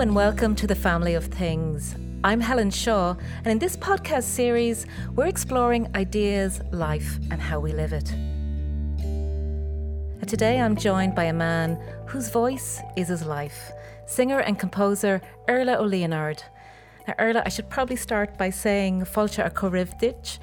and welcome to the Family of Things. I'm Helen Shaw, and in this podcast series, we're exploring ideas, life, and how we live it. And today I'm joined by a man whose voice is his life singer and composer Iarla Ó Lionáird. Now, Iarla, I should probably start by saying Fulcha a Corrivditch,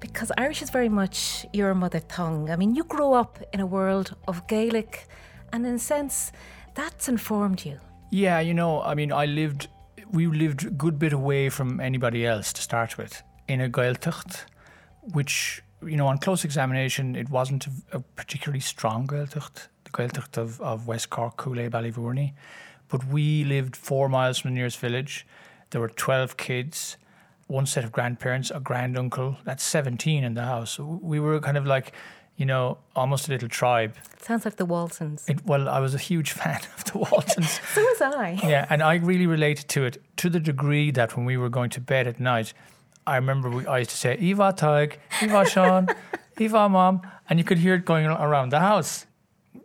because Irish is very much your mother tongue. I mean, you grew up in a world of Gaelic, and in a sense, that's informed you. Yeah, you know, I mean, I lived, we lived a good bit away from anybody else to start with in a Gaeltacht, which, you know, on close examination, it wasn't a, a particularly strong Gaeltacht, the Gaeltacht of, of West Cork, Cúil Aodha, Ballyvourney. But we lived four miles from the nearest village. There were 12 kids, one set of grandparents, a granduncle. That's 17 in the house. We were kind of like, you know, almost a little tribe. Sounds like the Waltons. It, well, I was a huge fan of the Waltons. so was I. Yeah, and I really related to it to the degree that when we were going to bed at night, I remember we, I used to say, Eva Tig, Eva Sean, Eva Mom, and you could hear it going around the house.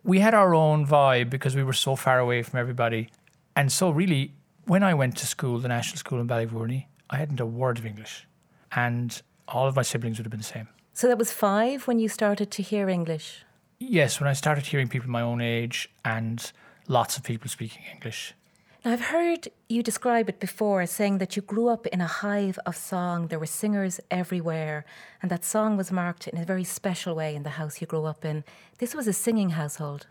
We had our own vibe because we were so far away from everybody. And so, really, when I went to school, the national school in Ballyvourney, I hadn't a word of English. And all of my siblings would have been the same. So that was five when you started to hear English? Yes, when I started hearing people my own age and lots of people speaking English. Now, I've heard you describe it before, as saying that you grew up in a hive of song. There were singers everywhere, and that song was marked in a very special way in the house you grew up in. This was a singing household.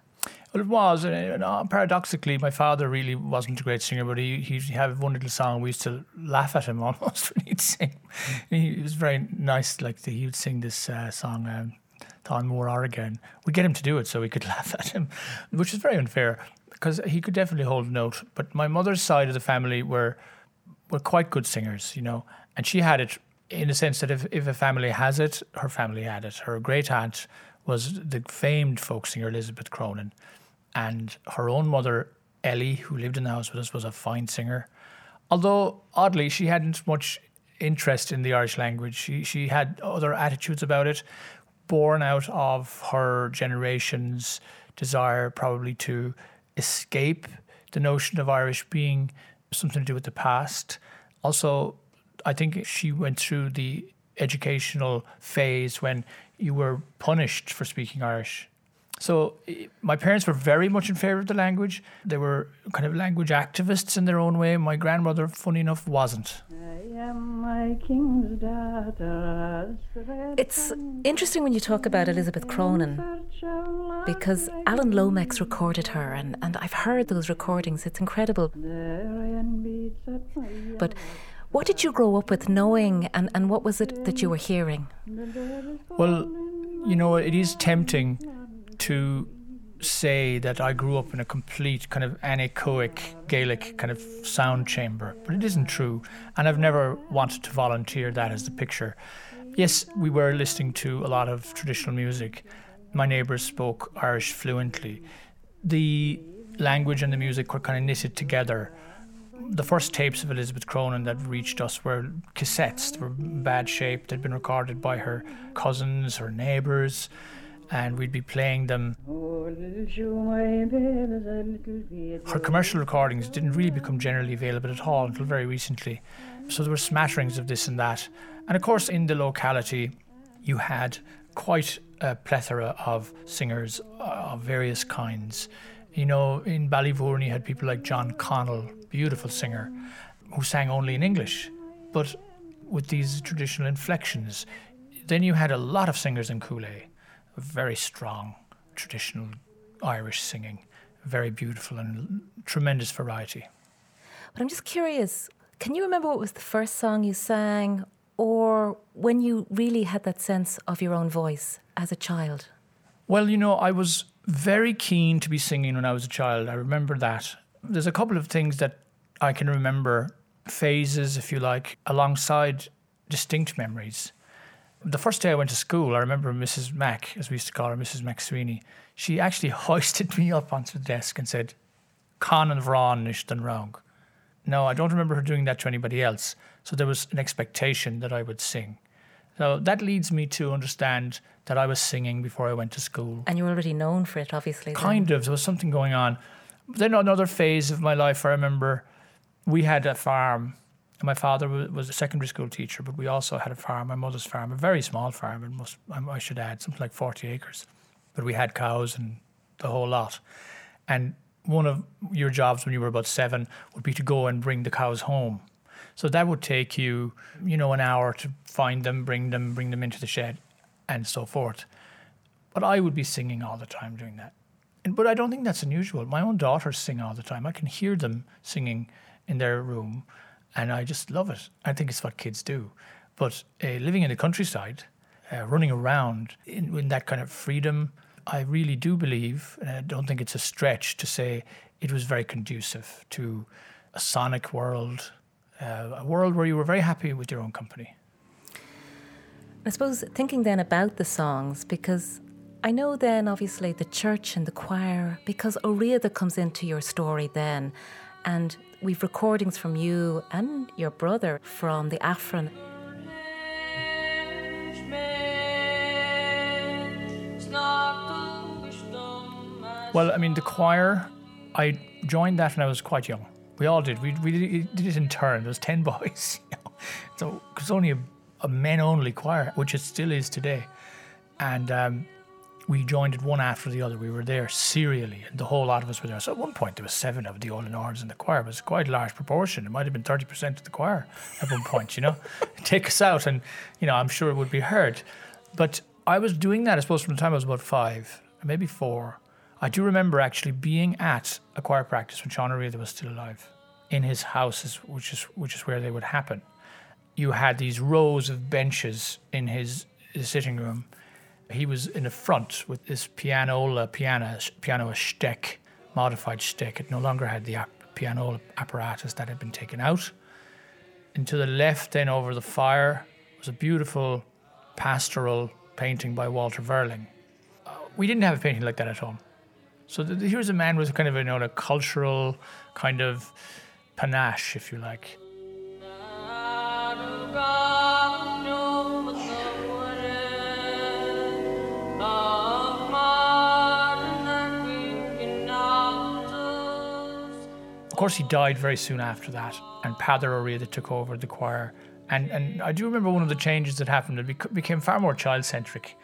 Well, it was. And uh, paradoxically, my father really wasn't a great singer, but he he'd have one little song. We used to laugh at him almost when he'd sing. He was very nice. Like he would sing this uh, song, um, "Don Moore Oregon." We'd get him to do it so we could laugh at him, which is very unfair because he could definitely hold a note. But my mother's side of the family were were quite good singers, you know, and she had it in the sense that if, if a family has it, her family had it. Her great aunt was the famed folk singer Elizabeth Cronin. And her own mother, Ellie, who lived in the house with us, was a fine singer. Although, oddly, she hadn't much interest in the Irish language. She, she had other attitudes about it, born out of her generation's desire, probably to escape the notion of Irish being something to do with the past. Also, I think she went through the educational phase when you were punished for speaking Irish. So my parents were very much in favour of the language. They were kind of language activists in their own way. My grandmother, funny enough, wasn't. It's interesting when you talk about Elizabeth Cronin because Alan Lomax recorded her, and, and I've heard those recordings. It's incredible. But what did you grow up with knowing, and, and what was it that you were hearing? Well, you know, it is tempting to say that I grew up in a complete kind of anechoic Gaelic kind of sound chamber, but it isn't true. And I've never wanted to volunteer that as the picture. Yes, we were listening to a lot of traditional music. My neighbours spoke Irish fluently. The language and the music were kind of knitted together. The first tapes of Elizabeth Cronin that reached us were cassettes. They were bad shape. They'd been recorded by her cousins, her neighbours and we'd be playing them. Her commercial recordings didn't really become generally available at all until very recently. So there were smatterings of this and that. And of course, in the locality, you had quite a plethora of singers uh, of various kinds. You know, in Ballyvourney, you had people like John Connell, beautiful singer, who sang only in English, but with these traditional inflections. Then you had a lot of singers in Cúil Aodha very strong traditional Irish singing, very beautiful and tremendous variety. But I'm just curious, can you remember what was the first song you sang or when you really had that sense of your own voice as a child? Well, you know, I was very keen to be singing when I was a child. I remember that. There's a couple of things that I can remember, phases, if you like, alongside distinct memories the first day I went to school, I remember Mrs. Mac, as we used to call her, Mrs. McSweeney, she actually hoisted me up onto the desk and said, Con and Vron ishtan wrong. No, I don't remember her doing that to anybody else. So there was an expectation that I would sing. So that leads me to understand that I was singing before I went to school. And you were already known for it, obviously. Kind then. of. There was something going on. Then another phase of my life, I remember we had a farm. My father was a secondary school teacher, but we also had a farm, my mother's farm, a very small farm, and I should add, something like 40 acres. But we had cows and the whole lot. And one of your jobs when you were about seven would be to go and bring the cows home. So that would take you, you know, an hour to find them, bring them, bring them into the shed, and so forth. But I would be singing all the time doing that. And, but I don't think that's unusual. My own daughters sing all the time. I can hear them singing in their room, and I just love it. I think it's what kids do. But uh, living in the countryside, uh, running around in, in that kind of freedom, I really do believe, and I don't think it's a stretch to say it was very conducive to a sonic world, uh, a world where you were very happy with your own company. I suppose thinking then about the songs, because I know then obviously the church and the choir, because O'Riada comes into your story then, and we've recordings from you and your brother from the Aifreann. Well, I mean, the choir, I joined that when I was quite young. We all did. We, we did it in turn. There was 10 boys. You know? So only a, a men-only choir, which it still is today. And um, we joined it one after the other. We were there serially, and the whole lot of us were there. So at one point, there was seven of the Old Nords in the choir. It was quite a large proportion. It might have been 30% of the choir at one point, you know. Take us out, and, you know, I'm sure it would be heard. But I was doing that, I suppose, from the time I was about five, maybe four. I do remember actually being at a choir practice when Sean O'Riada was still alive in his house, which is, which is where they would happen. You had these rows of benches in his, his sitting room he was in the front with this pianola piano, piano a Steck, modified stick. It no longer had the pianola apparatus that had been taken out. And to the left, then over the fire, was a beautiful pastoral painting by Walter Verling. Uh, we didn't have a painting like that at home. So here's a man with kind of you know, a cultural kind of panache, if you like. Of course, he died very soon after that, and Peadar O'Riada took over the choir. And, and I do remember one of the changes that happened. It became far more child centric.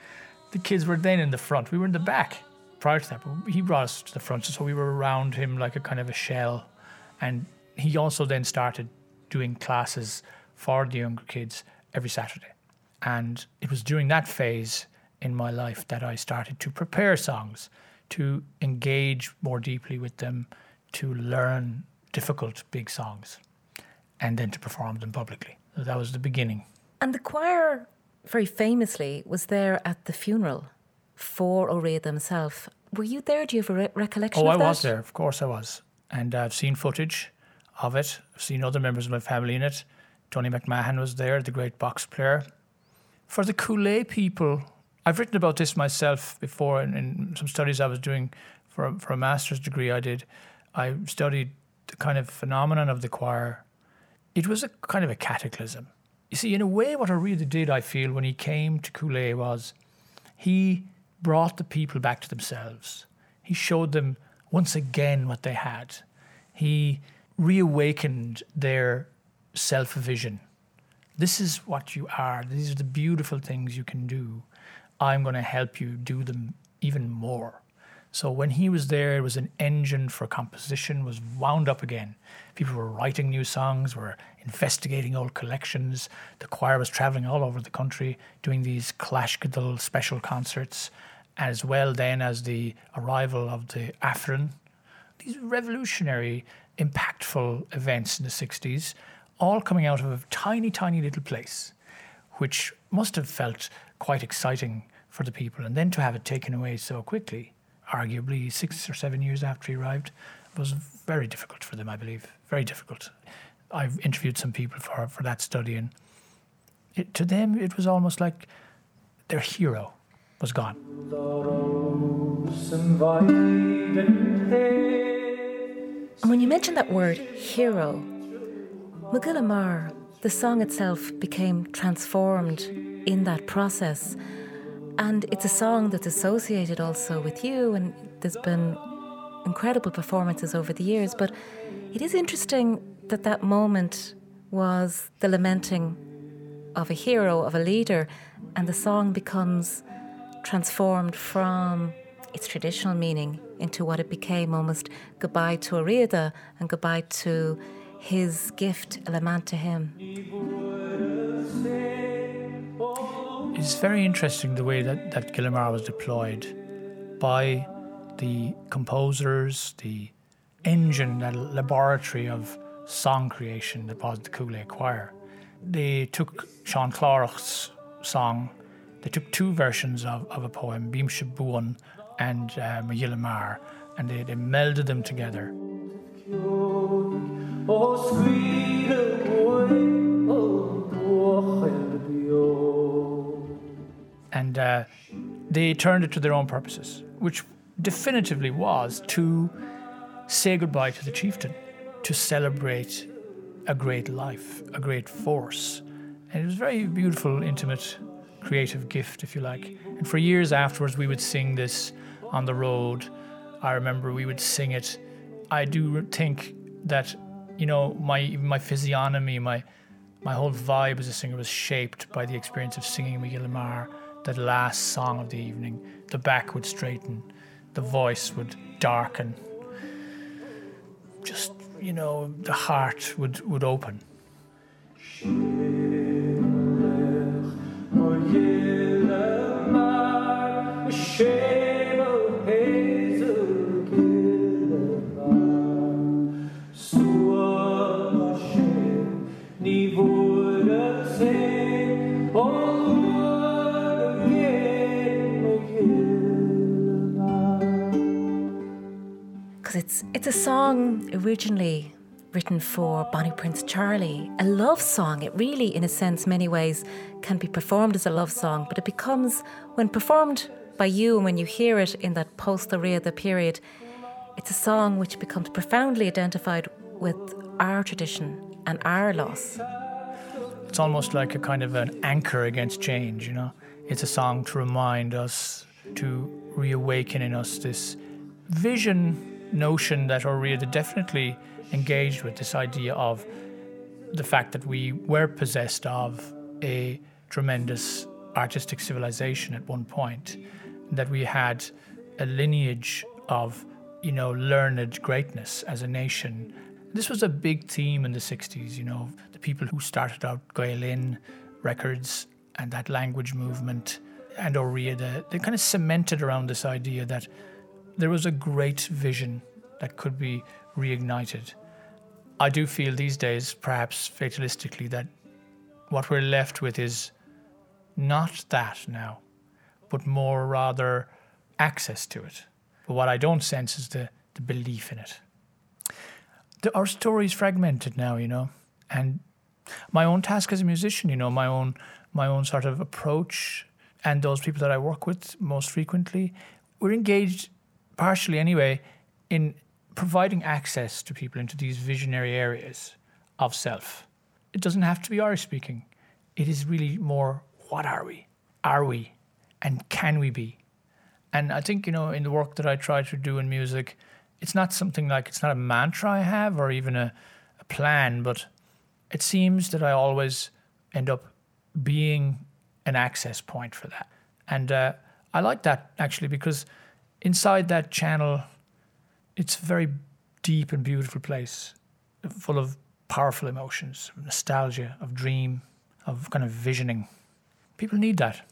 The kids were then in the front, we were in the back prior to that, but he brought us to the front, so we were around him like a kind of a shell. And he also then started doing classes for the younger kids every Saturday. And it was during that phase in my life that I started to prepare songs, to engage more deeply with them, to learn difficult big songs and then to perform them publicly. So that was the beginning. And the choir, very famously, was there at the funeral for O'Riada himself. Were you there? Do you have a re- recollection oh, of that? I was there. Of course I was. And I've seen footage of it. I've seen other members of my family in it. Tony MacMahon was there, the great box player. For the Cúil Aodha people, I've written about this myself before in, in some studies I was doing for, for a master's degree I did. I studied the kind of phenomenon of the choir. It was a kind of a cataclysm. You see, in a way, what O'Riada did, I feel, when he came to Cúil Aodha was he brought the people back to themselves. He showed them once again what they had. He reawakened their self vision. This is what you are. These are the beautiful things you can do. I'm going to help you do them even more. So when he was there, it was an engine for composition, was wound up again. People were writing new songs, were investigating old collections. The choir was traveling all over the country, doing these Clashkadal special concerts, as well then as the arrival of the Aifreann. These revolutionary, impactful events in the 60s, all coming out of a tiny, tiny little place, which must have felt quite exciting for the people. And then to have it taken away so quickly arguably six or seven years after he arrived, was very difficult for them, I believe. Very difficult. I've interviewed some people for, for that study, and it, to them, it was almost like their hero was gone. And when you mention that word, hero, Mo Ghile Mear, the song itself became transformed in that process. And it's a song that's associated also with you, and there's been incredible performances over the years. But it is interesting that that moment was the lamenting of a hero, of a leader, and the song becomes transformed from its traditional meaning into what it became almost goodbye to O'Riada and goodbye to his gift, a lament to him. It's very interesting the way that, that Gillamar was deployed by the composers, the engine, that laboratory of song creation that was the Cúil Aodha Choir. They took Seán Clárach's song, they took two versions of, of a poem, Bímse Buan and uh, Mo Ghile Mear, and they, they melded them together. And uh, they turned it to their own purposes, which definitively was to say goodbye to the chieftain, to celebrate a great life, a great force. And it was a very beautiful, intimate, creative gift, if you like. And for years afterwards, we would sing this on the road. I remember we would sing it. I do think that, you know, my my physiognomy, my my whole vibe as a singer was shaped by the experience of singing Miguel Mo Ghile Mear, that last song of the evening. The back would straighten, the voice would darken. Just, you know, the heart would, would open. It's a song originally written for Bonnie Prince Charlie, a love song. It really, in a sense, many ways, can be performed as a love song, but it becomes, when performed by you and when you hear it in that post the period, it's a song which becomes profoundly identified with our tradition and our loss. It's almost like a kind of an anchor against change, you know? It's a song to remind us, to reawaken in us this vision notion that O'Riada definitely engaged with this idea of the fact that we were possessed of a tremendous artistic civilization at one point, that we had a lineage of, you know, learned greatness as a nation. This was a big theme in the 60s, you know, the people who started out Gael Linn records and that language movement and O'Riada, they kind of cemented around this idea that there was a great vision that could be reignited. I do feel these days, perhaps fatalistically, that what we're left with is not that now, but more rather access to it. But what I don't sense is the, the belief in it. The, our story is fragmented now, you know, and my own task as a musician, you know, my own my own sort of approach, and those people that I work with most frequently, we're engaged partially anyway in providing access to people into these visionary areas of self. It doesn't have to be Irish speaking. It is really more what are we? Are we? And can we be? And I think, you know, in the work that I try to do in music, it's not something like it's not a mantra I have or even a, a plan, but it seems that I always end up being an access point for that. And uh, I like that actually because inside that channel, it's a very deep and beautiful place, full of powerful emotions, of nostalgia, of dream, of kind of visioning. People need that.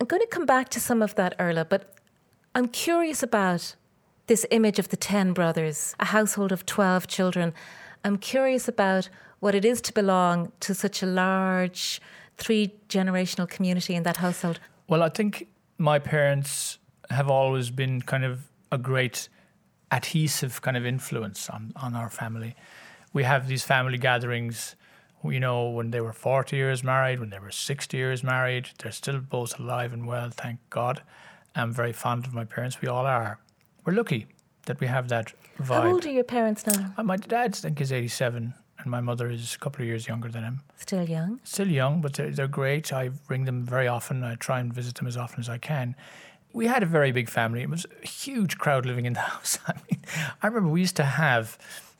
I'm going to come back to some of that, Iarla, but I'm curious about this image of the 10 brothers, a household of 12 children. I'm curious about what it is to belong to such a large three generational community in that household. Well, I think my parents have always been kind of a great adhesive kind of influence on, on our family. We have these family gatherings, you know, when they were 40 years married, when they were 60 years married. They're still both alive and well, thank God. I'm very fond of my parents. We all are. We're lucky that we have that vibe. How old are your parents now? Uh, my dad, I think, is 87, and my mother is a couple of years younger than him. Still young? Still young, but they're, they're great. I ring them very often. I try and visit them as often as I can we had a very big family. It was a huge crowd living in the house. I mean, I remember we used to have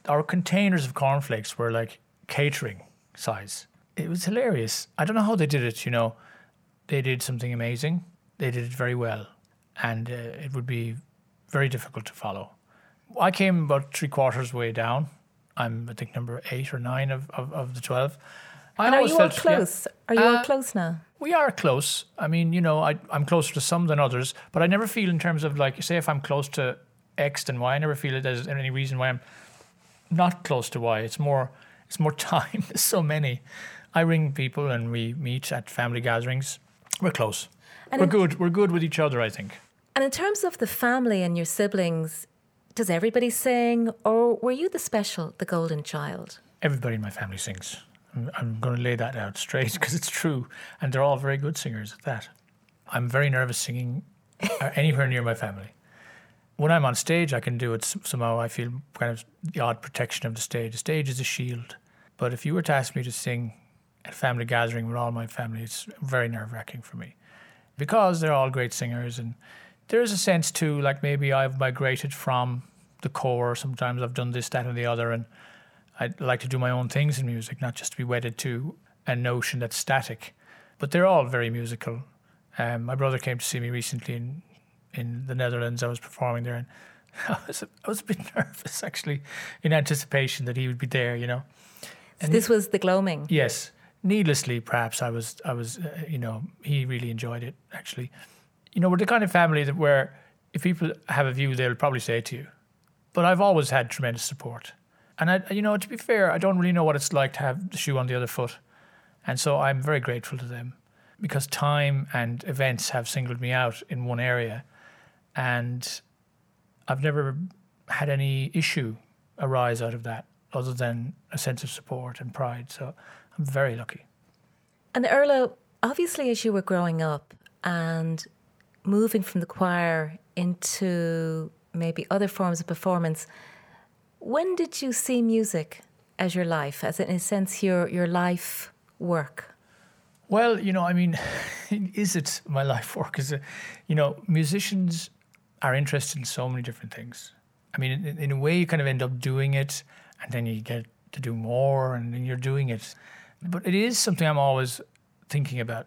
Our containers of cornflakes were like catering size. It was hilarious. I don't know how they did it, you know. They did something amazing. They did it very well. And uh, it would be very difficult to follow. I came about three quarters way down. I'm, I think, number eight or nine of, of, of the 12. I And are you all felt- yeah. close? Are you all Uh, close now? We are close. I mean, you know, I, I'm closer to some than others, but I never feel in terms of like, say, if I'm close to X than Y, I never feel that there's any reason why I'm not close to Y. It's more, it's more time. There's so many. I ring people and we meet at family gatherings. We're close. And we're good. We're good with each other. I think. And in terms of the family and your siblings, does everybody sing, or were you the special, the golden child? Everybody in my family sings. I'm, going to lay that out straight because it's true, and they're all very good singers at that. I'm very nervous singing uh, anywhere near my family. When I'm on stage, I can do it somehow. I feel kind of the odd protection of the stage. The stage is a shield. But if you were to ask me to sing at a family gathering with all my family, it's very nerve wracking for me because they're all great singers. And there is a sense too, like maybe I've migrated from the core. Sometimes I've done this, that, and the other. And I like to do my own things in music, not just to be wedded to a notion that's static. But they're all very musical. Um, my brother came to see me recently in in the Netherlands. I was performing there, and I was a, I was a bit nervous actually, in anticipation that he would be there. You know. So this was the gloaming. Yes, needlessly, perhaps I was. I was. Uh, you know, he really enjoyed it. Actually, you know, we're the kind of family that where if people have a view, they'll probably say it to you. But I've always had tremendous support, and I, you know, to be fair, I don't really know what it's like to have the shoe on the other foot, and so I'm very grateful to them, because time and events have singled me out in one area, and I've never had any issue arise out of that other than a sense of support and pride. So I'm very lucky. And Iarla, obviously, as you were growing up and moving from the choir into maybe other forms of performance, when did you see music as your life, as in a sense your your life work? Well, you know, I mean, is it my life work? Is it, you know, musicians are interested in so many different things. I mean, in, in a way, you kind of end up doing it, and then you get to do more, and then you're doing it. But it is something I'm always thinking about.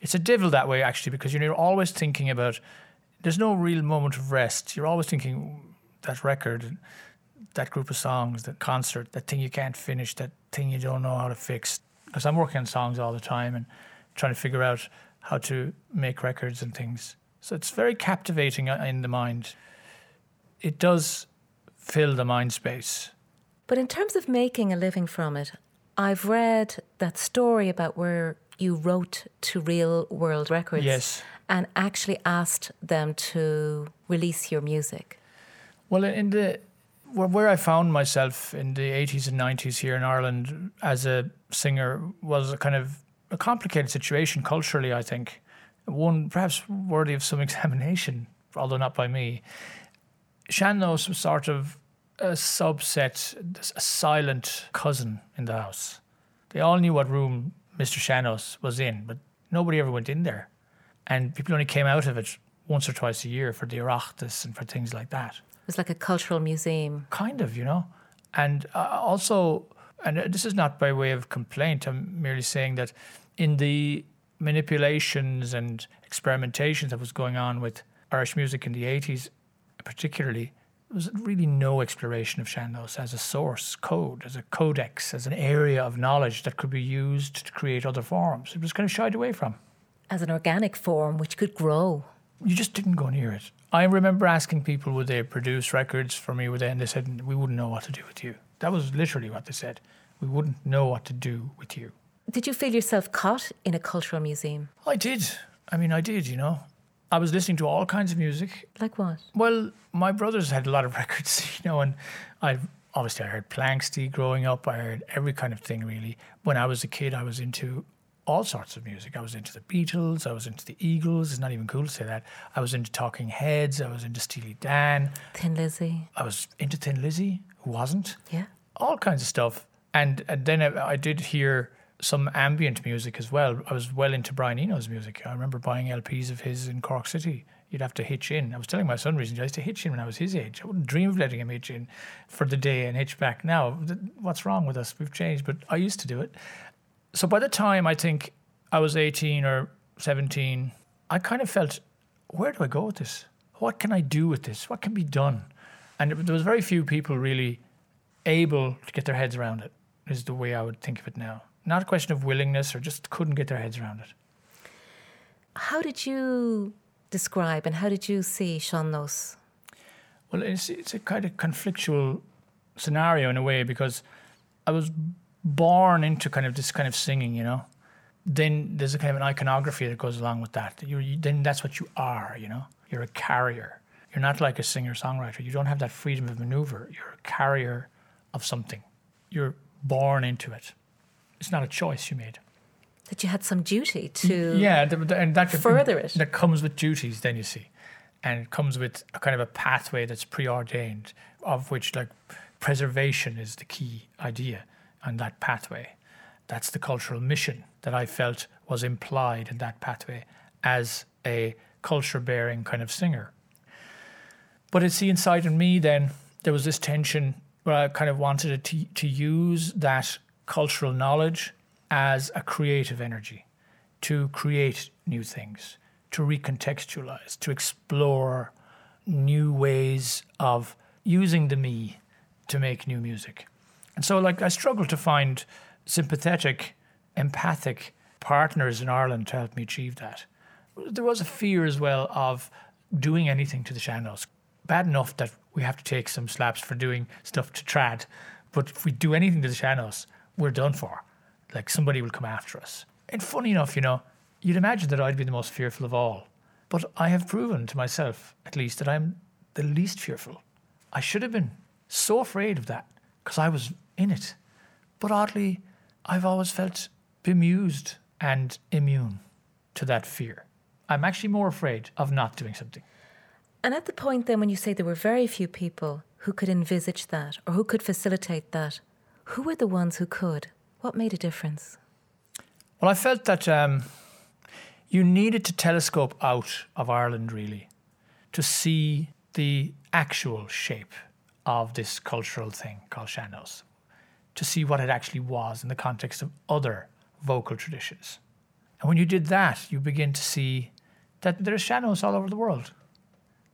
It's a devil that way, actually, because you're always thinking about. There's no real moment of rest. You're always thinking that record, that group of songs, that concert, that thing you can't finish, that thing you don't know how to fix. Because I'm working on songs all the time and trying to figure out how to make records and things. So it's very captivating uh, in the mind. It does fill the mind space. But in terms of making a living from it, I've read that story about where you wrote to Real World Records Yes. and actually asked them to release your music. Well, in the where, I found myself in the 80s and 90s here in Ireland as a singer was a kind of a complicated situation culturally, I think. One perhaps worthy of some examination, although not by me. Sean-Nós was sort of a subset, a silent cousin in the house. They all knew what room Mr. Sean-Nós was in, but nobody ever went in there. And people only came out of it once or twice a year for the Oireachtas and for things like that was like a cultural museum. kind of, you know. And uh, also, and uh, this is not by way of complaint, I'm merely saying that in the manipulations and experimentations that was going on with Irish music in the 80s, particularly, there was really no exploration of Sean-Nós as a source code, as a codex, as an area of knowledge that could be used to create other forms. It was kind of shied away from as an organic form which could grow. You just didn't go near it. I remember asking people would they produce records for me, would they, and they said we wouldn't know what to do with you. That was literally what they said. We wouldn't know what to do with you. Did you feel yourself caught in a cultural museum? I did. I mean, I did. You know, I was listening to all kinds of music. Like what? Well, my brothers had a lot of records, you know, and I obviously I heard Planxty growing up. I heard every kind of thing really. When I was a kid, I was into all sorts of music. I was into the Beatles. I was into the Eagles. It's not even cool to say that. I was into Talking Heads. I was into Steely Dan. Thin Lizzy? I was into Thin Lizzy. Who wasn't? Yeah. all kinds of stuff. And, and then I, I did hear some ambient music as well. I was well into Brian Eno's music. I remember buying LPs of his in Cork City You'd have to hitch in. I was telling my son recently, I used to hitch in when I was his age. I wouldn't dream of letting him hitch in for the day and hitch back. Now, what's wrong with us? We've changed, but I used to do it. So by the time I think I was 18 or 17, I kind of felt, where do I go with this? What can I do with this? What can be done? And it, there was very few people really able to get their heads around it, is the way I would think of it now. Not a question of willingness or just couldn't get their heads around it. How did you describe and how did you see Sean-Nós? Well, it's, it's a kind of conflictual scenario in a way because I was born into kind of this kind of singing, you know. Then there's a kind of an iconography that goes along with that. You're, you, then that's what you are, you know. You're a carrier. You're not like a singer songwriter. You don't have that freedom of maneuver. You're a carrier of something. You're born into it. It's not a choice you made. That you had some duty to yeah, th- th- and that further it. That comes with duties. Then you see, and it comes with a kind of a pathway that's preordained, of which like preservation is the key idea on that pathway. That's the cultural mission that I felt was implied in that pathway as a culture bearing kind of singer. But it's the inside in me then, there was this tension where I kind of wanted to, to use that cultural knowledge as a creative energy to create new things, to recontextualize, to explore new ways of using the me to make new music. And so, like, I struggled to find sympathetic, empathic partners in Ireland to help me achieve that. There was a fear as well of doing anything to the Sean-Nós. Bad enough that we have to take some slaps for doing stuff to trad, but if we do anything to the Sean-Nós, we're done for. Like somebody will come after us. And funny enough, you know, you'd imagine that I'd be the most fearful of all. But I have proven to myself, at least, that I'm the least fearful. I should have been so afraid of that because I was in it. But oddly, I've always felt bemused and immune to that fear. I'm actually more afraid of not doing something. And at the point then when you say there were very few people who could envisage that or who could facilitate that, who were the ones who could? What made a difference? Well, I felt that um, you needed to telescope out of Ireland really to see the actual shape of this cultural thing called Sean-Nós, to see what it actually was in the context of other vocal traditions. And when you did that, you begin to see that there are Sean-Nós all over the world.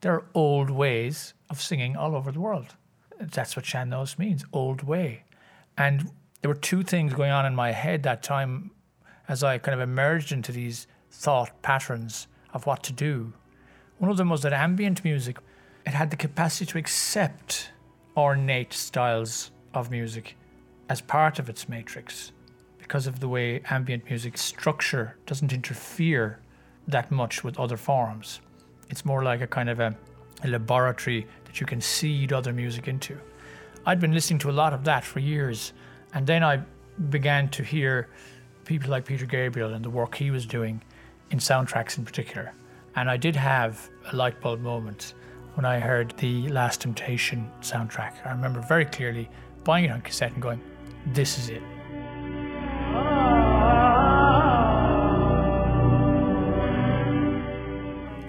There are old ways of singing all over the world. That's what Sean-Nós means, old way. And there were two things going on in my head that time as I kind of emerged into these thought patterns of what to do. One of them was that ambient music, it had the capacity to accept ornate styles of music as part of its matrix because of the way ambient music structure doesn't interfere that much with other forms. It's more like a kind of a, a laboratory that you can seed other music into. I'd been listening to a lot of that for years, and then I began to hear people like Peter Gabriel and the work he was doing in soundtracks in particular. And I did have a light bulb moment when I heard the Last Temptation soundtrack. I remember very clearly buying it on cassette and going, this is it.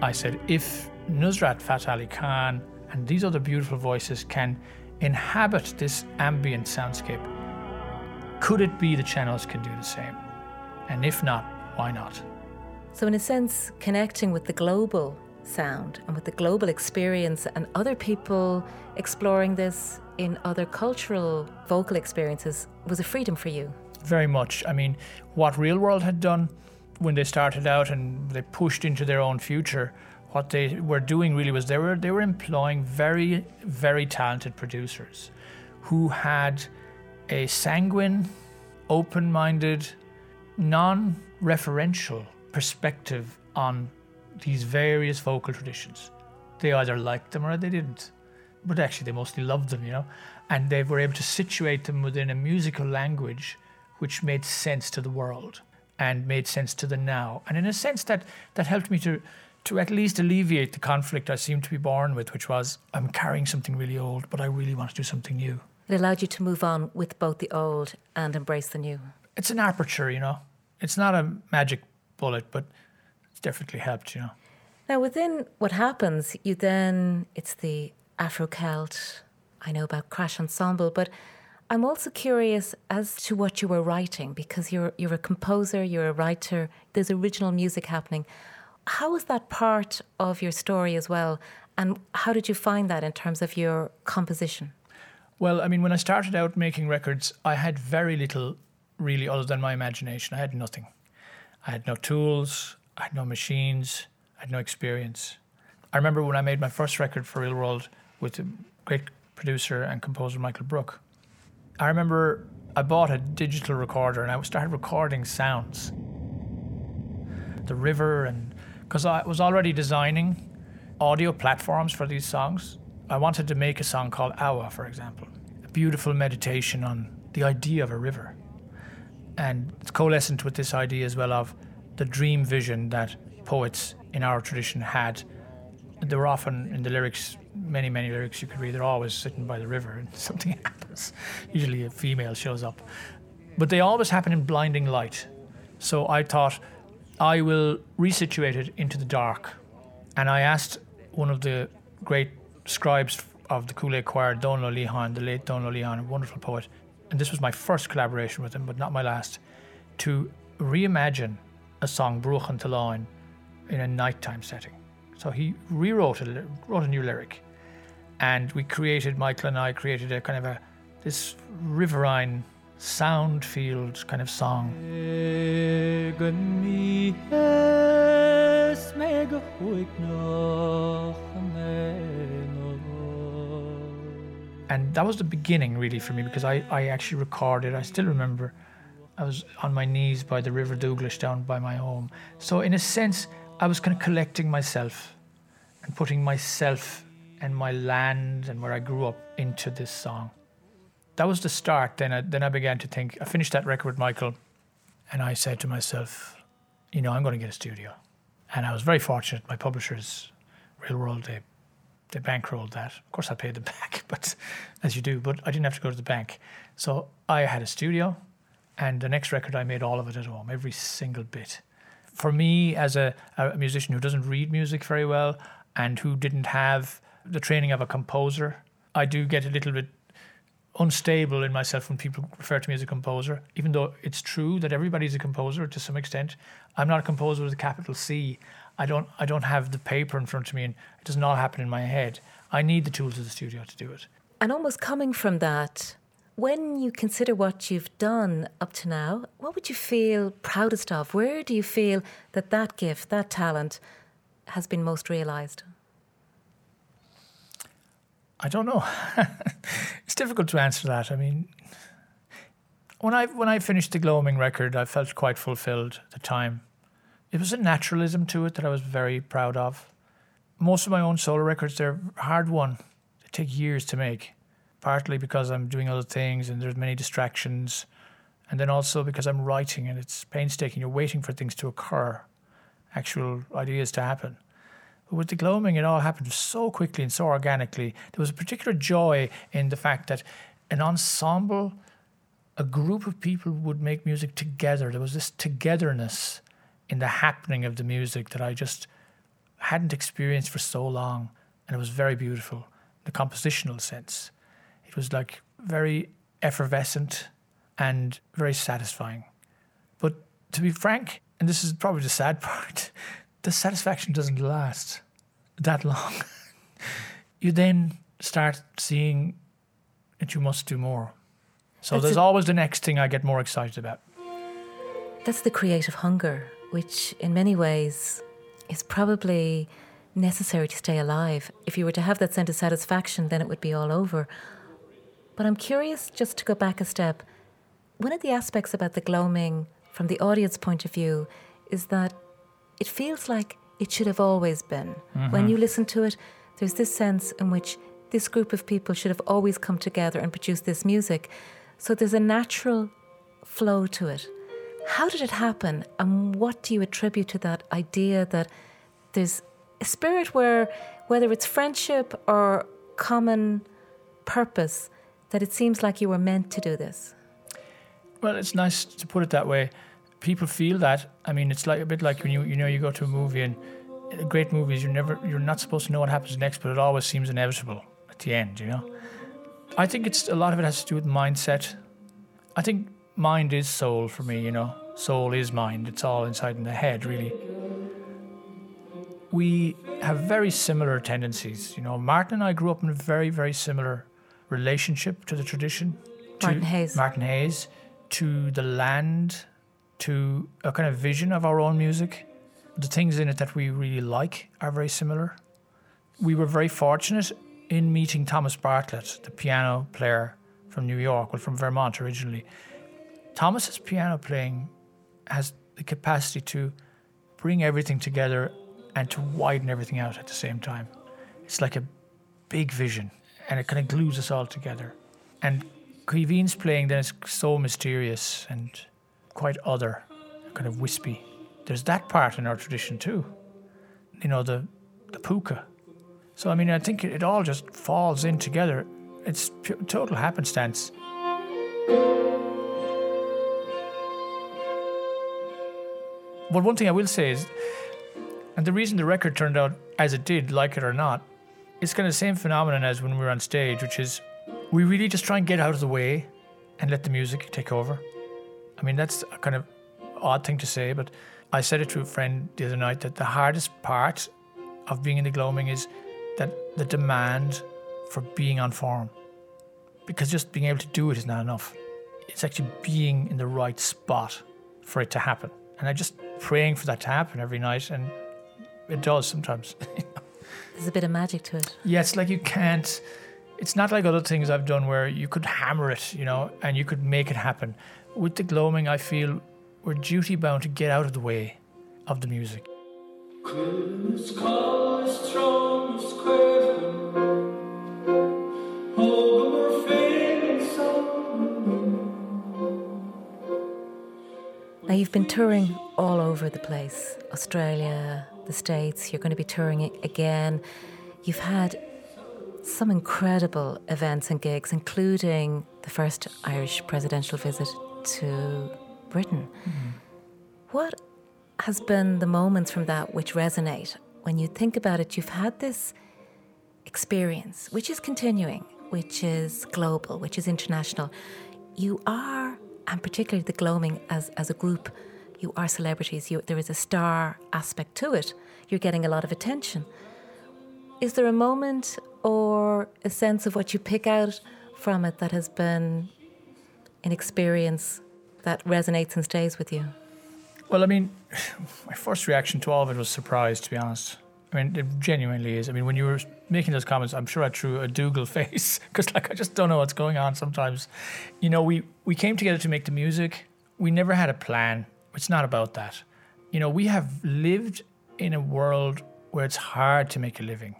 I said, if Nusrat Fateh Ali Khan and these other beautiful voices can inhabit this ambient soundscape, could it be the Sean-Nós can do the same? And if not, why not? So, in a sense, connecting with the global sound and with the global experience and other people exploring this in other cultural vocal experiences was a freedom for you. Very much. I mean, what Real World had done when they started out and they pushed into their own future, what they were doing really was they were they were employing very very talented producers who had a sanguine, open-minded, non-referential perspective on these various vocal traditions. They either liked them or they didn't. But actually, they mostly loved them, you know. And they were able to situate them within a musical language which made sense to the world and made sense to the now. And in a sense, that, that helped me to, to at least alleviate the conflict I seemed to be born with, which was I'm carrying something really old, but I really want to do something new. It allowed you to move on with both the old and embrace the new. It's an aperture, you know. It's not a magic bullet, but it's definitely helped, you know. Now, within what happens, you then, it's the Afro Celt. I know about Crash Ensemble, but I'm also curious as to what you were writing because you're, you're a composer, you're a writer, there's original music happening. How was that part of your story as well? And how did you find that in terms of your composition? Well, I mean, when I started out making records, I had very little really other than my imagination. I had nothing. I had no tools, I had no machines, I had no experience. I remember when I made my first record for Real World with the great producer and composer Michael Brook. I remember I bought a digital recorder and I started recording sounds. The river, and because I was already designing audio platforms for these songs, I wanted to make a song called Awa, for example, a beautiful meditation on the idea of a river. And it's coalescent with this idea as well of the dream vision that poets in our tradition had. There were often in the lyrics, many, many lyrics you could read, they're always sitting by the river and something happens. Usually a female shows up. But they always happen in blinding light. So I thought, I will resituate it into the dark. And I asked one of the great scribes of the Cúil Aodha Choir, Donal Ó Liatháin, the late Donal Ó Liatháin, a wonderful poet, and this was my first collaboration with him, but not my last, to reimagine a song, Bruch and Talain, in a nighttime setting. So he rewrote it, wrote a new lyric, and we created, Michael and I created a kind of a this riverine sound field kind of song. And that was the beginning, really, for me, because I, I actually recorded, I still remember, I was on my knees by the River Douglas down by my home. So, in a sense, I was kind of collecting myself and putting myself and my land and where I grew up into this song. That was the start. Then I, then I began to think, I finished that record with Michael, and I said to myself, you know, I'm going to get a studio. And I was very fortunate. My publishers, Real World, they they bankrolled that. Of course, I paid them back, but as you do. But I didn't have to go to the bank, so I had a studio, and the next record I made all of it at home, every single bit. For me, as a, a musician who doesn't read music very well and who didn't have the training of a composer, I do get a little bit unstable in myself when people refer to me as a composer, even though it's true that everybody's a composer to some extent. I'm not a composer with a capital C. I don't I don't have the paper in front of me and it doesn't happen in my head. I need the tools of the studio to do it. And almost coming from that, when you consider what you've done up to now, what would you feel proudest of? Where do you feel that that gift, that talent, has been most realised? I don't know. it's difficult to answer that. I mean, when I when I finished the Gloaming record, I felt quite fulfilled at the time it was a naturalism to it that I was very proud of. Most of my own solo records, they're hard won. They take years to make, partly because I'm doing other things and there's many distractions, and then also because I'm writing and it's painstaking. You're waiting for things to occur, actual ideas to happen. But with the gloaming, it all happened so quickly and so organically. There was a particular joy in the fact that an ensemble, a group of people would make music together. There was this togetherness in the happening of the music that I just hadn't experienced for so long. And it was very beautiful, the compositional sense. It was like very effervescent and very satisfying. But to be frank, and this is probably the sad part, the satisfaction doesn't last that long. you then start seeing that you must do more. So That's there's a, always the next thing I get more excited about. That's the creative hunger which in many ways is probably necessary to stay alive. If you were to have that sense of satisfaction, then it would be all over. But I'm curious just to go back a step. One of the aspects about the gloaming from the audience point of view is that it feels like it should have always been. Mm-hmm. When you listen to it, there's this sense in which this group of people should have always come together and produced this music. So there's a natural flow to it. How did it happen, and what do you attribute to that idea that there's a spirit where, whether it's friendship or common purpose, that it seems like you were meant to do this? Well, it's nice to put it that way. People feel that. I mean, it's like a bit like when you you know you go to a movie and great movies, you're never, you're not supposed to know what happens next, but it always seems inevitable at the end. You know, I think it's a lot of it has to do with mindset. I think mind is soul for me. You know, soul is mind. It's all inside in the head, really. We have very similar tendencies. You know, Martin and I grew up in very, very similar relationship to the tradition. to Martin Hayes. Martin Hayes, to the land, to a kind of vision of our own music. The things in it that we really like are very similar. We were very fortunate in meeting Thomas Bartlett, the piano player from New York, well, from Vermont originally. Thomas's piano playing has the capacity to bring everything together and to widen everything out at the same time. It's like a big vision, and it kind of glues us all together. And Caoimhín's playing then is so mysterious and quite other, kind of wispy. There's that part in our tradition too. You know, the the puka. So I mean, I think it, it all just falls in together. It's pu- total happenstance. But one thing I will say is, and the reason the record turned out as it did, like it or not, it's kind of the same phenomenon as when we're on stage, which is we really just try and get out of the way and let the music take over. I mean, that's a kind of odd thing to say, but I said it to a friend the other night that the hardest part of being in the gloaming is that the demand for being on form. Because just being able to do it is not enough. It's actually being in the right spot for it to happen. And I'm just praying for that to happen every night, and it does sometimes. There's a bit of magic to it. Yeah, it's like you can't. It's not like other things I've done where you could hammer it, you know, and you could make it happen. With the gloaming, I feel we're duty bound to get out of the way of the music. Christmas colors strong as Christmas. Over my fading Now, you've been touring all over the place Australia, the States, you're going to be touring again. You've had some incredible events and gigs, including the first Irish presidential visit to Britain. Mm-hmm. What has been the moments from that which resonate? When you think about it, you've had this experience, which is continuing, which is global, which is international. You are, and particularly the gloaming as, as a group, you are celebrities. You, there is a star aspect to it. You're getting a lot of attention. Is there a moment or a sense of what you pick out from it that has been an experience that resonates and stays with you? Well, I mean, my first reaction to all of it was surprise, to be honest. I mean, it genuinely is. I mean, when you were making those comments, I'm sure I threw a Dougal face because, like, I just don't know what's going on sometimes. You know, we we came together to make the music. We never had a plan. It's not about that. You know, we have lived in a world where it's hard to make a living.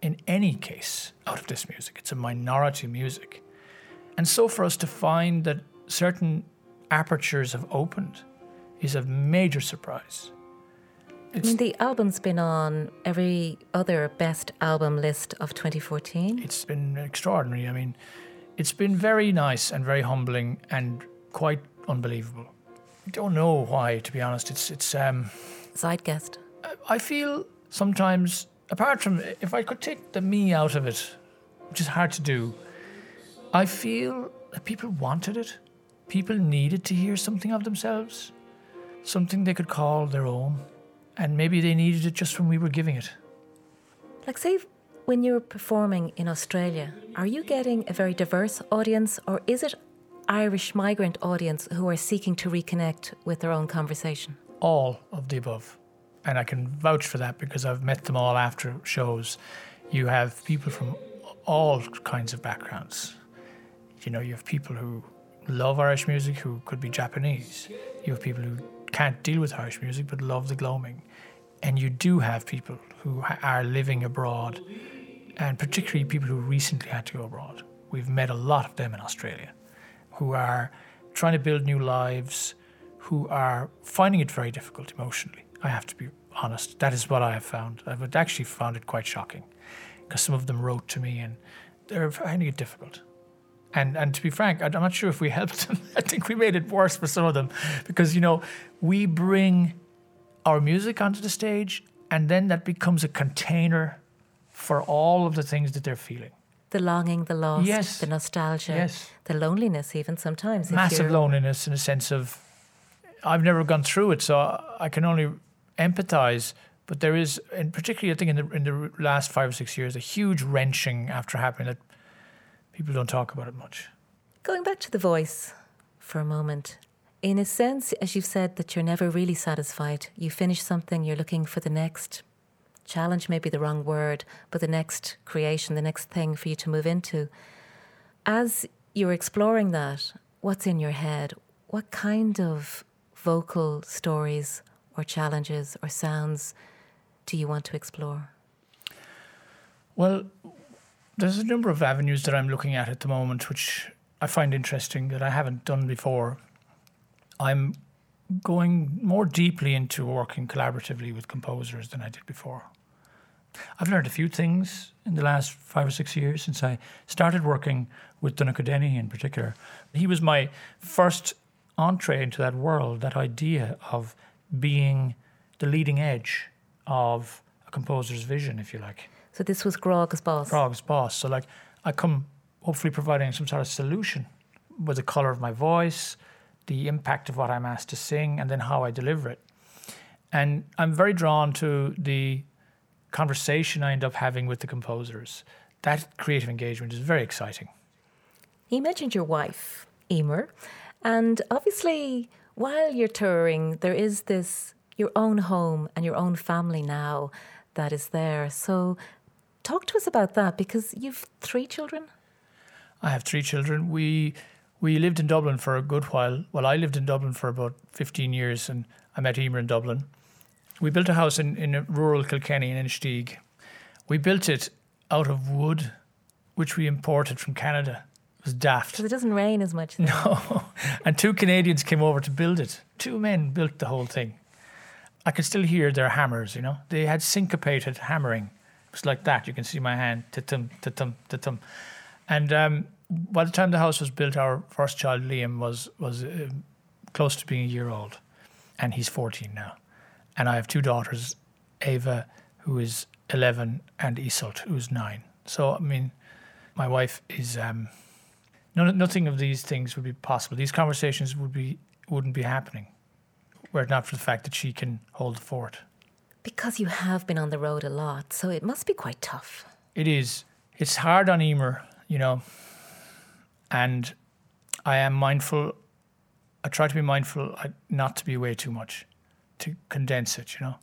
In any case, out of this music, it's a minority music, and so for us to find that certain apertures have opened is a major surprise. I mean, the album's been on every other best album list of 2014. it's been extraordinary. I mean, it's been very nice and very humbling and quite unbelievable. I don't know why, to be honest. It's it's. Um, Zeitgeist. I feel sometimes, apart from if I could take the me out of it, which is hard to do, I feel that people wanted it. People needed to hear something of themselves, something they could call their own, and maybe they needed it just when we were giving it. Like, say, when you're performing in Australia, are you getting a very diverse audience, or is it Irish migrant audience who are seeking to reconnect with their own conversation? all of the above. And I can vouch for that because I've met them all after shows. You have people from all kinds of backgrounds. You know, you have people who love Irish music who could be Japanese. You have people who can't deal with Irish music but love the gloaming. And you do have people who are living abroad, and particularly people who recently had to go abroad. We've met a lot of them in Australia who are trying to build new lives, who are finding it very difficult emotionally. I have to be honest. That is what I have found. I've actually found it quite shocking because some of them wrote to me and they're finding it difficult. And and to be frank, I'm not sure if we helped them. I think we made it worse for some of them because you know we bring our music onto the stage and then that becomes a container for all of the things that they're feeling. The longing, the loss, Yes. the nostalgia, Yes. the loneliness, even sometimes. Massive loneliness in a sense of I've never gone through it, so I can only empathize. But there is, and particularly I think in the in the last five or six years, a huge wrenching after happening that people don't talk about it much. Going back to the voice for a moment. In a sense, as you've said, that you're never really satisfied. You finish something, you're looking for the next challenge, may be the wrong word, but the next creation, the next thing for you to move into. As you're exploring that, what's in your head? What kind of vocal stories or challenges or sounds do you want to explore? Well, there's a number of avenues that I'm looking at at the moment, which I find interesting that I haven't done before. I'm going more deeply into working collaboratively with composers than I did before. I've learned a few things in the last five or six years since I started working with Donnacha Dennehy in particular. He was my first entree into that world, that idea of being the leading edge of a composer's vision, if you like. So this was Grog's boss. Frog's boss. So like I come hopefully providing some sort of solution with the color of my voice, the impact of what I'm asked to sing, and then how I deliver it. And I'm very drawn to the conversation I end up having with the composers. That creative engagement is very exciting. He mentioned your wife, Emer, and obviously, while you're touring, there is this your own home and your own family now that is there. So, talk to us about that because you've three children. I have three children. We we lived in Dublin for a good while. Well, I lived in Dublin for about 15 years and I met Emer in Dublin. We built a house in, in rural Kilkenny in Inistioge. We built it out of wood, which we imported from Canada. It was daft. Because it doesn't rain as much. there. No. and two Canadians came over to build it. Two men built the whole thing. I can still hear their hammers, you know. They had syncopated hammering. It was like that. You can see my hand, ta-tum, ta-tum, ta-tum. And um, by the time the house was built, our first child, Liam, was, was uh, close to being a year old. And he's 14 now. And I have two daughters, Ava, who is 11, and Isolt, who's nine. So, I mean, my wife is... Um, None, nothing of these things would be possible. These conversations would be wouldn't be happening were it not for the fact that she can hold the fort. Because you have been on the road a lot, so it must be quite tough. It is. It's hard on Emer, you know, and I am mindful. I try to be mindful not to be away too much, to condense it. You know,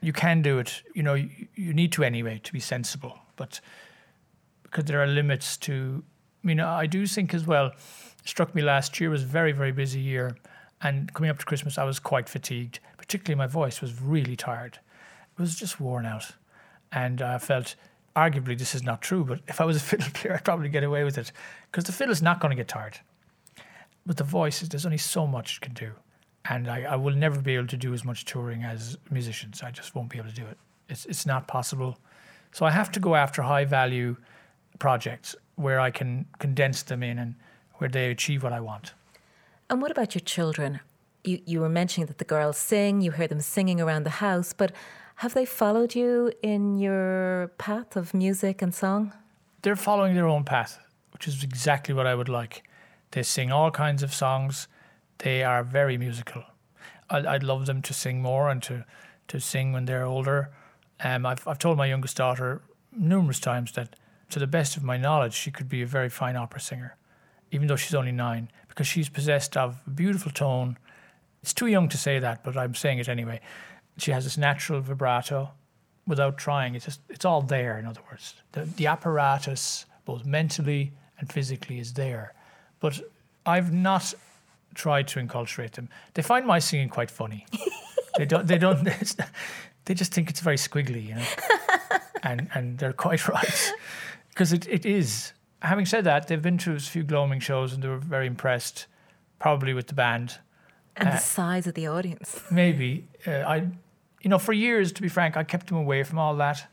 you can do it. You know, you, you need to anyway to be sensible, but because there are limits to. I mean, I do think as well. Struck me last year was a very very busy year, and coming up to Christmas, I was quite fatigued. Particularly, my voice was really tired. It was just worn out, and I felt. Arguably, this is not true, but if I was a fiddle player, I'd probably get away with it because the fiddle's not going to get tired. But the voice, there's only so much it can do. And I, I will never be able to do as much touring as musicians. I just won't be able to do it. It's, it's not possible. So I have to go after high value projects where I can condense them in and where they achieve what I want. And what about your children? You, you were mentioning that the girls sing, you hear them singing around the house, but have they followed you in your path of music and song? They're following their own path, which is exactly what I would like. They sing all kinds of songs. They are very musical. I'd, I'd love them to sing more and to, to sing when they're older. Um, I've, I've told my youngest daughter numerous times that, to the best of my knowledge, she could be a very fine opera singer, even though she's only nine, because she's possessed of a beautiful tone. It's too young to say that, but I'm saying it anyway. She has this natural vibrato without trying. It's just it's all there. In other words, the the apparatus, both mentally and physically, is there. But I've not tried to enculturate them. They find my singing quite funny. they don't. They don't. They just think it's very squiggly, you know. and and they're quite right because it, it is. Having said that, they've been to a few gloaming shows and they were very impressed, probably with the band. And Uh, the size of the audience. Maybe uh, I, you know, for years, to be frank, I kept them away from all that.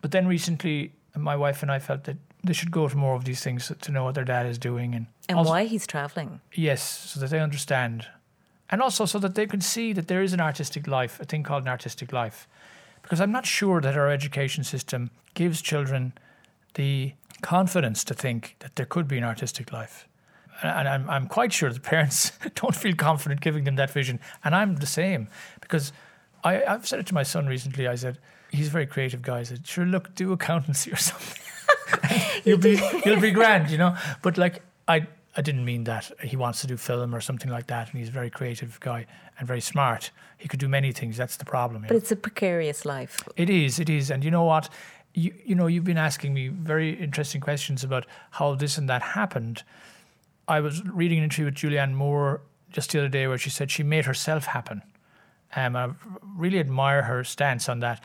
But then recently, my wife and I felt that they should go to more of these things to know what their dad is doing and And also- why he's travelling. Yes, so that they understand, and also so that they can see that there is an artistic life, a thing called an artistic life, because I'm not sure that our education system gives children the confidence to think that there could be an artistic life. And I'm, I'm quite sure the parents don't feel confident giving them that vision. And I'm the same because I, I've said it to my son recently. I said, he's a very creative guy. I said, sure, look, do accountancy or something. you'll be you'll be grand, you know. But like I I didn't mean that. He wants to do film or something like that, and he's a very creative guy and very smart. He could do many things. That's the problem. But know. it's a precarious life. It is, it is. And you know what? You you know, you've been asking me very interesting questions about how this and that happened. I was reading an interview with Julianne Moore just the other day where she said she made herself happen. Um, I really admire her stance on that.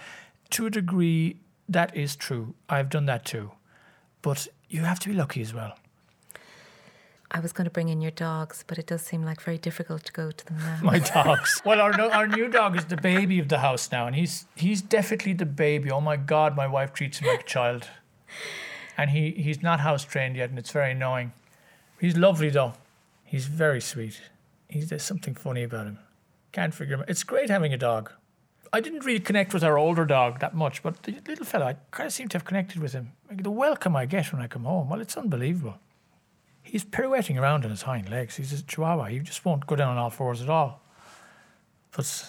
To a degree, that is true. I've done that too. But you have to be lucky as well. I was going to bring in your dogs, but it does seem like very difficult to go to them now. My dogs. well, our no, our new dog is the baby of the house now, and he's he's definitely the baby. Oh my God, my wife treats him like a child, and he he's not house trained yet, and it's very annoying. He's lovely though. He's very sweet. He's there's something funny about him. Can't figure him. out. It's great having a dog. I didn't really connect with our older dog that much, but the little fella, I kind of seem to have connected with him. Like the welcome I get when I come home, well, it's unbelievable. He's pirouetting around on his hind legs. He's a chihuahua. He just won't go down on all fours at all. But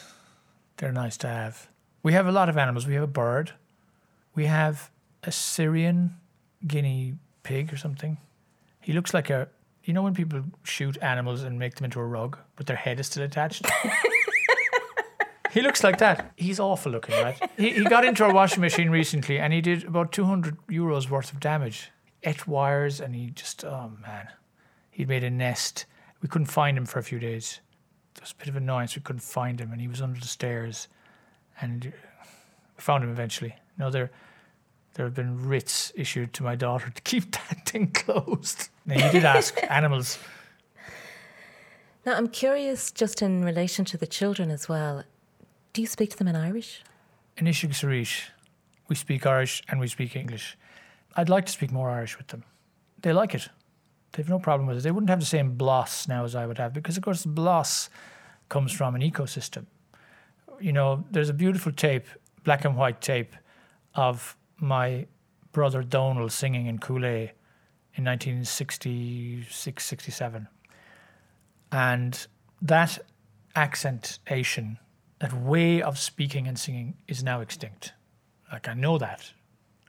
they're nice to have. We have a lot of animals. We have a bird. We have a Syrian guinea pig or something. He looks like a, you know, when people shoot animals and make them into a rug, but their head is still attached? he looks like that. He's awful looking, right? He, he got into our washing machine recently and he did about 200 euros worth of damage. Et wires and he just, oh man. He'd made a nest. We couldn't find him for a few days. There was a bit of annoyance. We couldn't find him and he was under the stairs. And uh, we found him eventually. No, there, there have been writs issued to my daughter to keep that thing closed. Now, you did ask animals. Now, I'm curious just in relation to the children as well. Do you speak to them in Irish? In Ishig Sarish, we speak Irish and we speak English. I'd like to speak more Irish with them. They like it. They've no problem with it. They wouldn't have the same blas now as I would have because, of course, blas comes from an ecosystem. You know, there's a beautiful tape, black and white tape, of my brother Donald singing in Cúil Aodha in 1966, 67. And that accentation, that way of speaking and singing is now extinct. Like, I know that.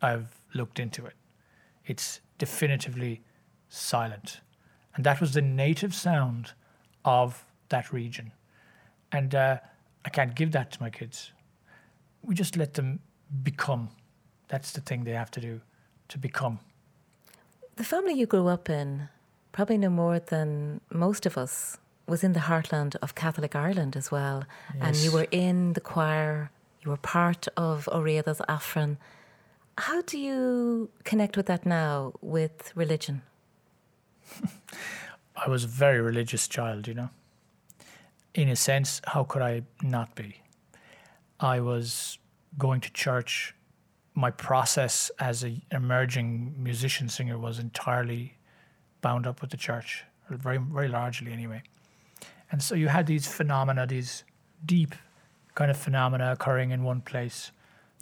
I've looked into it. It's definitively silent. And that was the native sound of that region. And uh, I can't give that to my kids. We just let them become. That's the thing they have to do to become. The family you grew up in, probably no more than most of us, was in the heartland of Catholic Ireland as well. And you were in the choir, you were part of O'Riada's Aifreann. How do you connect with that now with religion? I was a very religious child, you know. In a sense, how could I not be? I was going to church. My process as an emerging musician singer was entirely bound up with the church, very, very largely anyway. And so you had these phenomena, these deep kind of phenomena occurring in one place.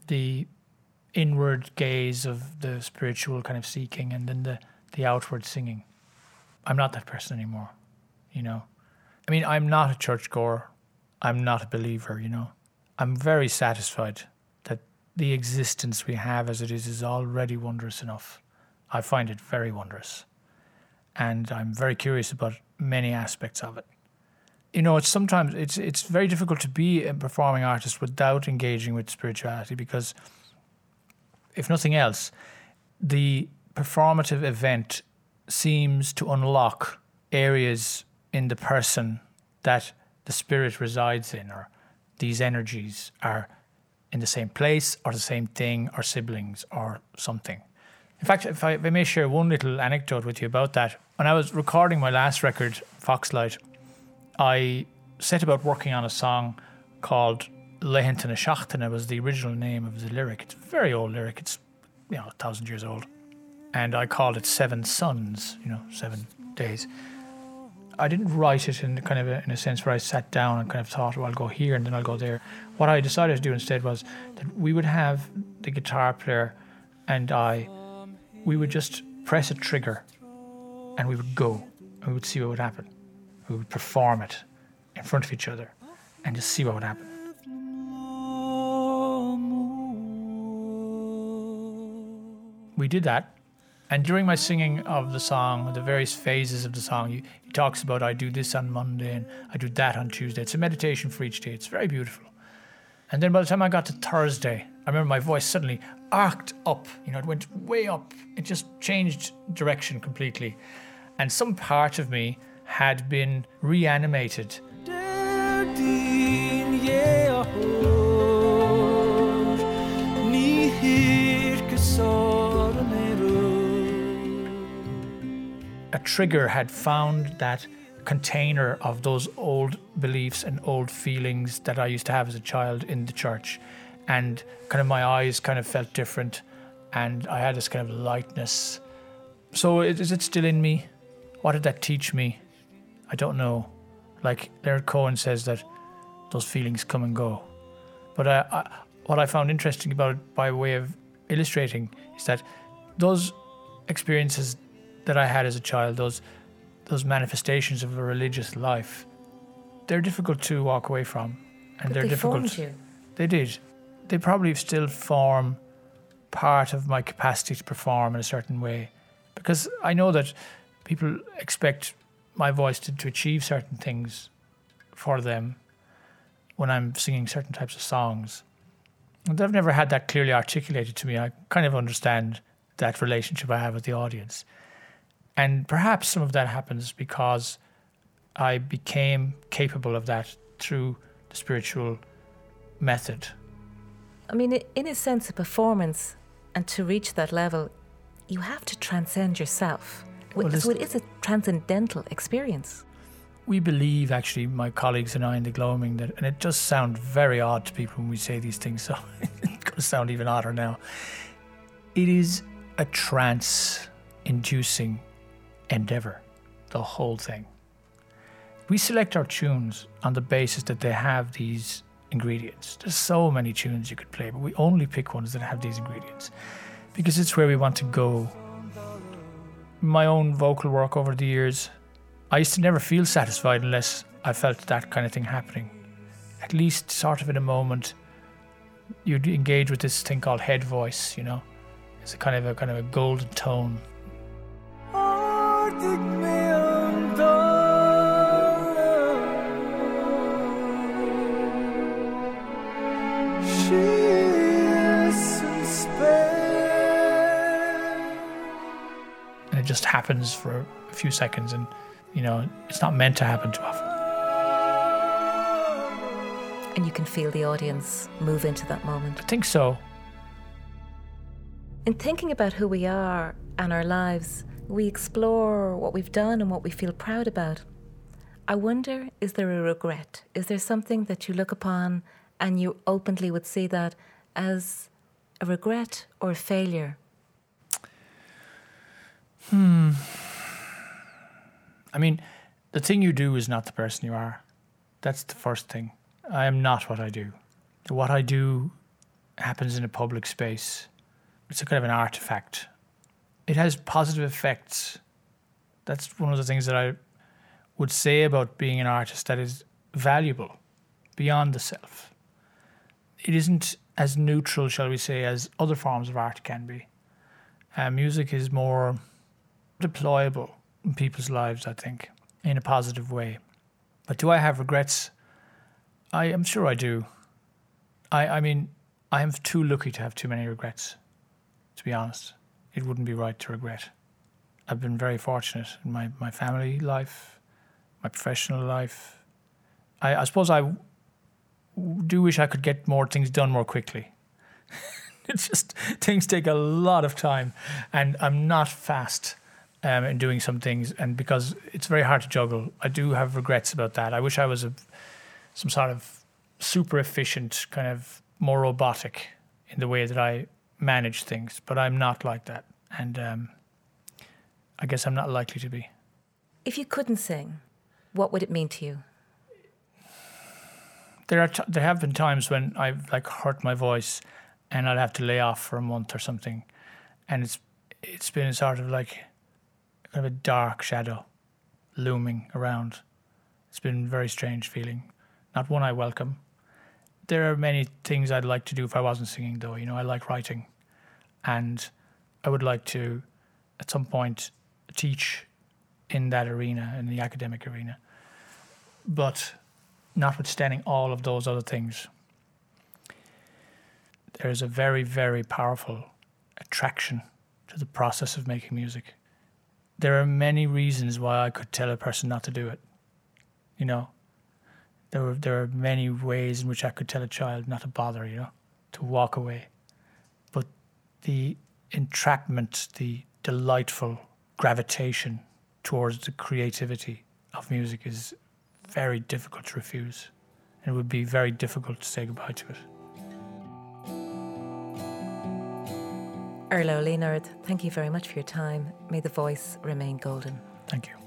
The inward gaze of the spiritual kind of seeking, and then the, the outward singing. I'm not that person anymore, you know. I mean, I'm not a churchgoer. I'm not a believer, you know. I'm very satisfied that the existence we have as it is is already wondrous enough. I find it very wondrous. And I'm very curious about many aspects of it. You know, it's sometimes it's it's very difficult to be a performing artist without engaging with spirituality because if nothing else, the performative event seems to unlock areas in the person that the spirit resides in, or these energies are in the same place, or the same thing, or siblings, or something. In fact, if I, if I may share one little anecdote with you about that, when I was recording my last record, Foxlight, I set about working on a song called Lehentana Shachtana was the original name of the lyric. It's a very old lyric. It's you know a thousand years old, and I called it Seven Suns. You know, seven days. I didn't write it in kind of a, in a sense where I sat down and kind of thought, well, I'll go here and then I'll go there. What I decided to do instead was that we would have the guitar player and I, we would just press a trigger and we would go and we would see what would happen. We would perform it in front of each other and just see what would happen. We did that. And during my singing of the song, the various phases of the song, he, talks about I do this on Monday and I do that on Tuesday. It's a meditation for each day. It's very beautiful. And then by the time I got to Thursday, I remember my voice suddenly arced up. You know, it went way up. It just changed direction completely. And some part of me had been reanimated. Trigger had found that container of those old beliefs and old feelings that I used to have as a child in the church. And kind of my eyes kind of felt different and I had this kind of lightness. So is it still in me? What did that teach me? I don't know. Like Leonard Cohen says that those feelings come and go. But uh, I, what I found interesting about it, by way of illustrating, is that those experiences that I had as a child, those those manifestations of a religious life, they're difficult to walk away from, and But they're they difficult. formed you. They did. They probably still form part of my capacity to perform in a certain way. Because I know that people expect my voice to, to achieve certain things for them when I'm singing certain types of songs. And they've never had that clearly articulated to me. I kind of understand that relationship I have with the audience. And perhaps some of that happens because I became capable of that through the spiritual method. I mean, in a sense, a performance, and to reach that level, you have to transcend yourself. Well, so it is a transcendental experience. We believe, actually, my colleagues and I in the Gloaming, that, and it does sound very odd to people when we say these things, so it's going to sound even odder now. It is a trance inducing endeavor, the whole thing. We select our tunes on the basis that they have these ingredients. There's so many tunes you could play, but we only pick ones that have these ingredients because it's where we want to go. My own vocal work over the years, I used to never feel satisfied unless I felt that kind of thing happening. At least, sort of in a moment, you'd engage with this thing called head voice. You know, it's a kind of a kind of a golden tone. And it just happens for a few seconds and you know it's not meant to happen too often And you can feel the audience move into that moment. i think so In thinking about who we are and our lives, we explore what we've done and what we feel proud about. I wonder is there a regret? Is there something that you look upon and you openly would see that as a regret or a failure? Hmm. I mean the thing you do is not the person you are that's the first thing i am not what i do what i do happens in a public space it's a kind of an artifact it has positive effects that's one of the things that i would say about being an artist that is valuable beyond the self it isn't as neutral, shall we say, as other forms of art can be. Uh, music is more deployable in people's lives, I think, in a positive way. But do I have regrets? I am sure I do. I, I mean, I am too lucky to have too many regrets, to be honest. It wouldn't be right to regret. I've been very fortunate in my, my family life, my professional life. I, I suppose I do wish I could get more things done more quickly. it's just things take a lot of time, and I'm not fast um, in doing some things, and because it's very hard to juggle, I do have regrets about that. I wish I was a some sort of super efficient, kind of more robotic in the way that I manage things, but I'm not like that, and um, I guess I'm not likely to be. If you couldn't sing, What would it mean to you? There are t- there have been times when I've like hurt my voice, and I'd have to lay off for a month or something, and it's it's been sort of like kind of a dark shadow looming around. It's been a very strange feeling, not one I welcome. There are many things I'd like to do if I wasn't singing, though. You know, I like writing, and I would like to, at some point, teach in that arena, in the academic arena. But notwithstanding all of those other things, there is a very, very powerful attraction to the process of making music. There are many reasons why I could tell a person not to do it. You know, there were, there are many ways in which I could tell a child not to bother, you know, to walk away. The entrapment, the delightful gravitation towards the creativity of music is very difficult to refuse. And it would be very difficult to say goodbye to it. Iarla Ó Lionáird, thank you very much for your time. May the voice remain golden. Thank you.